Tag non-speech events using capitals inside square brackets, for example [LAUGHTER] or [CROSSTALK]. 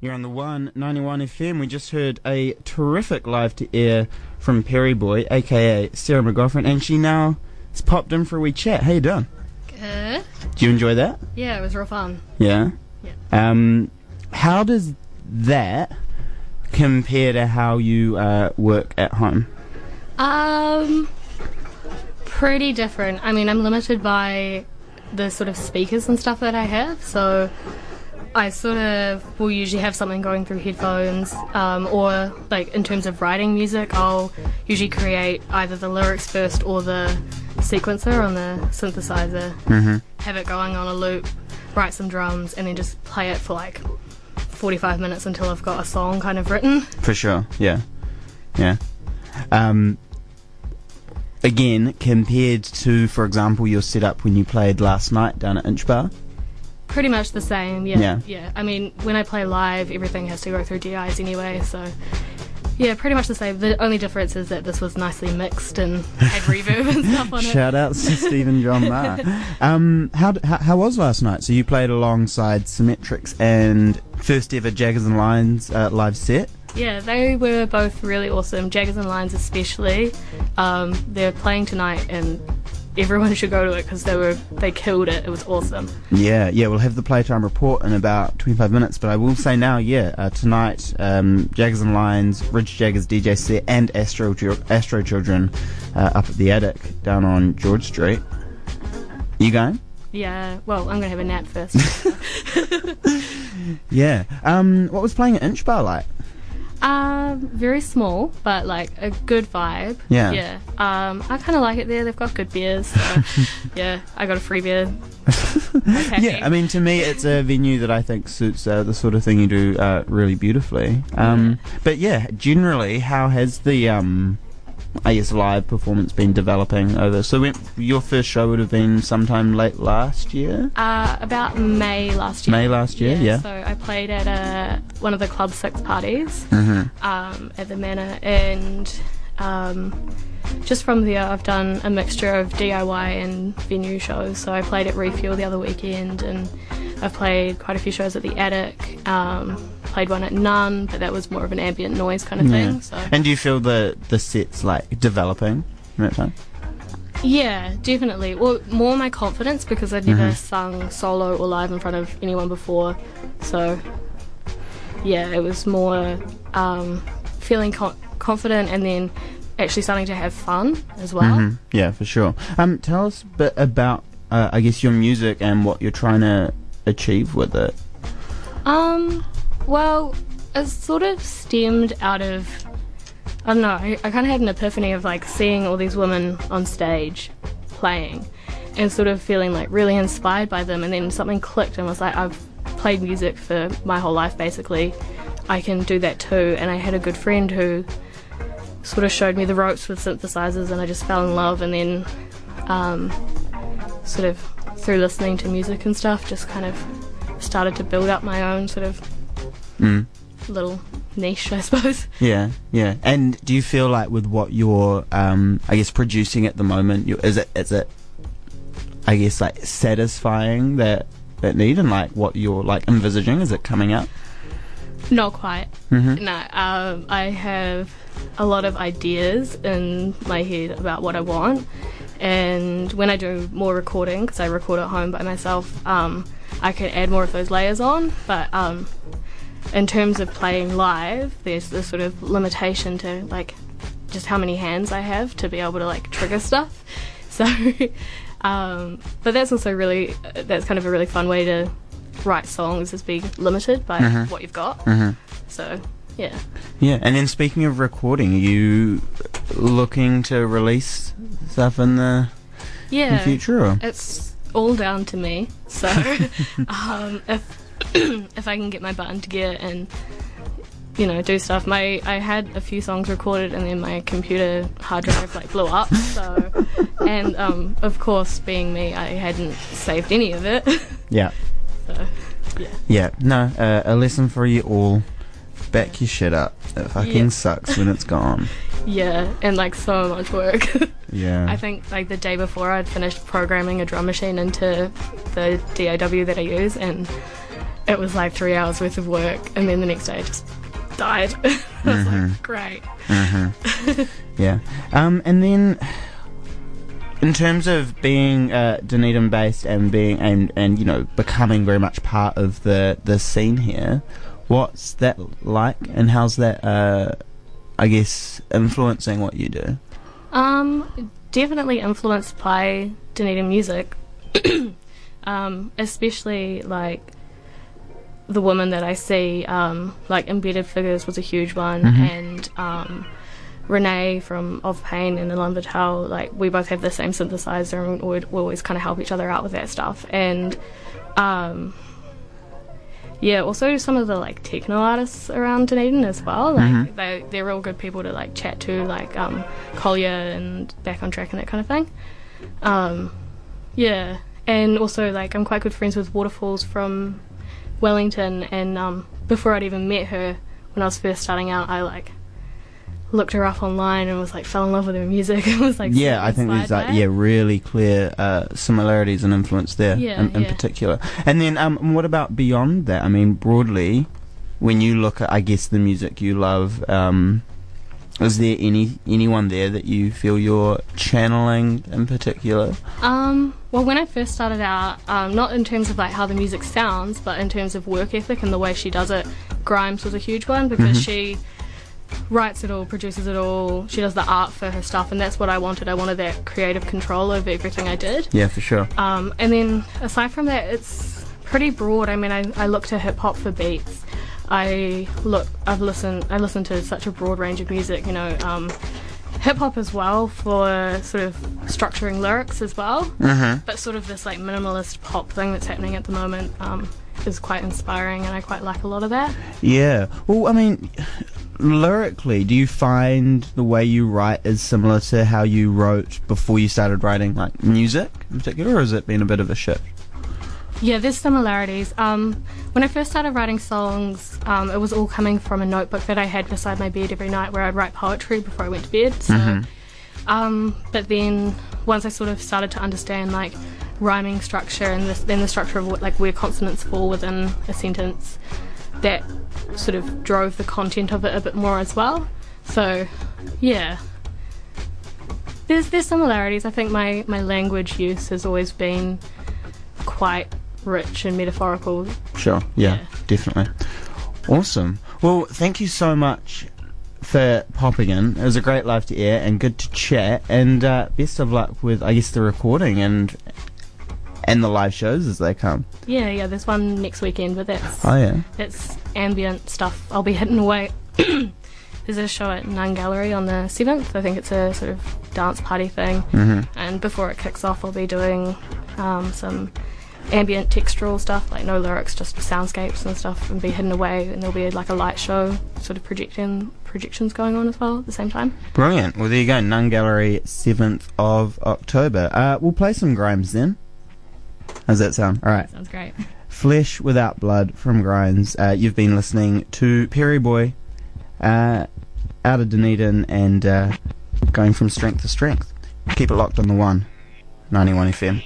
You're on the one ninety one FM. We just heard a terrific live to air from Perry Boy, aka Sarah McGoffin, and she now has popped in for a wee chat. How you doing? Good. Do you enjoy that? Yeah, it was real fun. Yeah. Yeah. Um, how does that compare to how you uh, work at home? Um, pretty different. I mean, I'm limited by the sort of speakers and stuff that I have, so I sort of will usually have something going through headphones, um, or like in terms of writing music, I'll usually create either the lyrics first or the sequencer on the synthesizer, Mm-hmm. have it going on a loop, write some drums, and then just play it for like 45 minutes until I've got a song kind of written. For sure. Yeah. Yeah. Um, again, compared to, for example, your setup when you played last night down at Inch Bar. Pretty much the same, yeah. Yeah. I mean, when I play live, everything has to go through DIs anyway, so yeah, pretty much the same. The only difference is that this was nicely mixed and had reverb and stuff on it. Shout out to Stephen John Marr. [LAUGHS] Um, how, how how was last night? So you played alongside Symmetrics and first ever Jaggers and Lions uh, live set. Yeah, they were both really awesome. Jaggers and Lions especially. Um, they're playing tonight, and everyone should go to it because they were they killed it. It was awesome. Yeah, yeah, we'll have the playtime report in about 25 minutes, but I will say now, yeah, uh, tonight, um, Jaggers and Lions, Rich Jaggers DJ set, and Astro, Astro Children uh, up at the attic down on George Street. You going? Yeah, well, I'm gonna have a nap first. [LAUGHS] Yeah. Um, what was playing at Inch Bar like? Um, very small, but like a good vibe. Yeah. Yeah. Um, I kind of like it there. They've got good beers. So, [LAUGHS] yeah, I got a free beer. Okay. [LAUGHS] Yeah, I mean, to me, it's a venue that I think suits uh, the sort of thing you do uh, really beautifully. Um, but yeah, generally, how has the um, I guess live performance been developing over? So when, your first show would have been sometime late last year. Uh, about May last year. May last year, yeah. So I played at a, one of the Club Six parties Mm-hmm. um, at the Manor, and um, just from there, I've done a mixture of DIY and venue shows. So I played at Refuel the other weekend, and I've played quite a few shows at the Attic. Um, played one at Nun, but that was more of an ambient noise kind of Yeah. thing. So And do you feel the the sets like developing in that time? Yeah, definitely. Well, more my confidence because I'd never Mhm. sung solo or live in front of anyone before. So, yeah, it was more um, feeling co- confident and then actually starting to have fun as well. Mhm. Yeah, for sure. Um, tell us a bit about, uh, I guess, your music and what you're trying to achieve with it. Um, well, it sort of stemmed out of I don't know. I, kind of had an epiphany of like seeing all these women on stage playing, and sort of feeling like really inspired by them. And then something clicked and was like, I've played music for my whole life basically. I can do that too. And I had a good friend who sort of showed me the ropes with synthesizers, and I just fell in love. And then, um, sort of through listening to music and stuff, just kind of started to build up my own sort of Mm. little niche, I suppose. [LAUGHS] Yeah, yeah. And do you feel like with what you're, um, I guess, producing at the moment, you, is it, is it, I guess, like satisfying that that need and like what you're like envisaging? Is it coming out? Not quite. Mm-hmm. No, um, I have a lot of ideas in my head about what I want, and when I do more recording, because I record at home by myself, um, I can add more of those layers on. But um, in terms of playing live, there's this sort of limitation to like just how many hands I have to be able to like trigger stuff. [LAUGHS] So, um, but that's also really that's kind of a really fun way to write songs is being limited by Mhm. what you've got. Mm-hmm. So, yeah. Yeah. And then speaking of recording, are you looking to release stuff in the in Yeah. future? Or? It's all down to me. So, [LAUGHS] um, if [CLEARS THROAT] if I can get my butt into gear and you know do stuff, my I had a few songs recorded and then my computer hard drive like blew up. So, [LAUGHS] and um, of course, being me, I hadn't saved any of it. [LAUGHS] Yeah. so, Yeah. No. Uh, a lesson for you all: back your shit up. It fucking Yeah. sucks when it's gone. [LAUGHS] yeah, and like so much work. Yeah. I think like the day before I'd finished programming a drum machine into the DAW that I use and it was like three hours worth of work, and then the next day I just died. [LAUGHS] I was Mm-hmm. like, great. [LAUGHS] Yeah. Um, and then, in terms of being uh, Dunedin based and being and and you know becoming very much part of the the scene here, what's that like, and how's that? Uh, I guess influencing what you do. Um, definitely influenced by Dunedin music, [CLEARS THROAT] um, especially like the woman that I see. Um, like Embedded Figures was a huge one, and um, Renee from Of Pain and Elan Vital. Like we both have the same synthesizer, and we always kind of help each other out with that stuff. And um, yeah, also some of the like techno artists around Dunedin as well. Like they they're real good people to like chat to, like um, Collier and Back on Track and that kind of thing. Um, yeah, and also like I'm quite good friends with Waterfalls from Wellington, and um, before I'd even met her, when I was first starting out, I like looked her up online and was like fell in love with her music. [LAUGHS] and was like Yeah, so I think there's like yeah really clear uh, similarities and influence there Yeah, in, in yeah. particular. And then um, what about beyond that? I mean, broadly, when you look at I guess the music you love, um, is there any anyone there that you feel you're channeling in particular? Um, well, when I first started out, um, not in terms of like how the music sounds, but in terms of work ethic and the way she does it, Grimes was a huge one because she writes it all, produces it all, she does the art for her stuff, and that's what I wanted. I wanted that creative control over everything I did. Yeah, for sure. Um, and then aside from that, it's pretty broad. I mean, I, I look to hip hop for beats. I look, I've listened, I listen to such a broad range of music. You know, um, hip hop as well for sort of structuring lyrics as well. Mm-hmm. But sort of this like minimalist pop thing that's happening at the moment um, is quite inspiring, and I quite like a lot of that. Yeah. Well, I mean, lyrically, do you find the way you write is similar to how you wrote before you started writing like music in particular, or has it been a bit of a shift? Yeah, there's similarities. Um, when I first started writing songs, um, it was all coming from a notebook that I had beside my bed every night where I'd write poetry before I went to bed. So, um, but then once I sort of started to understand like rhyming structure and this, then the structure of what, like where consonants fall within a sentence, that sort of drove the content of it a bit more as well. So, yeah. There's there's similarities. I think my, my language use has always been quite rich and metaphorical. Sure. Yeah, Yeah. definitely. Awesome. Well, thank you so much for popping in. It was a great live to air and good to chat. And uh, best of luck with, I guess, the recording and and the live shows as they come. Yeah, yeah. There's one next weekend, but that's Oh yeah. that's ambient stuff. I'll be hitting away. [COUGHS] There's a show at Nun Gallery on the seventh. I think it's a sort of dance party thing. Mm-hmm. And before it kicks off, I'll be doing um, some ambient textural stuff, like no lyrics, just soundscapes and stuff, and be hidden away. And there'll be like a light show, sort of projecting projections going on as well at the same time. Brilliant. Well, there you go. Nun Gallery, 7th of October. Uh, we'll play some Grimes then. How's that sound? All right. Sounds great. Flesh Without Blood from Grimes. Uh, you've been listening to Perry Boy uh, out of Dunedin and uh, going from strength to strength. Keep it locked on the one, 91 FM.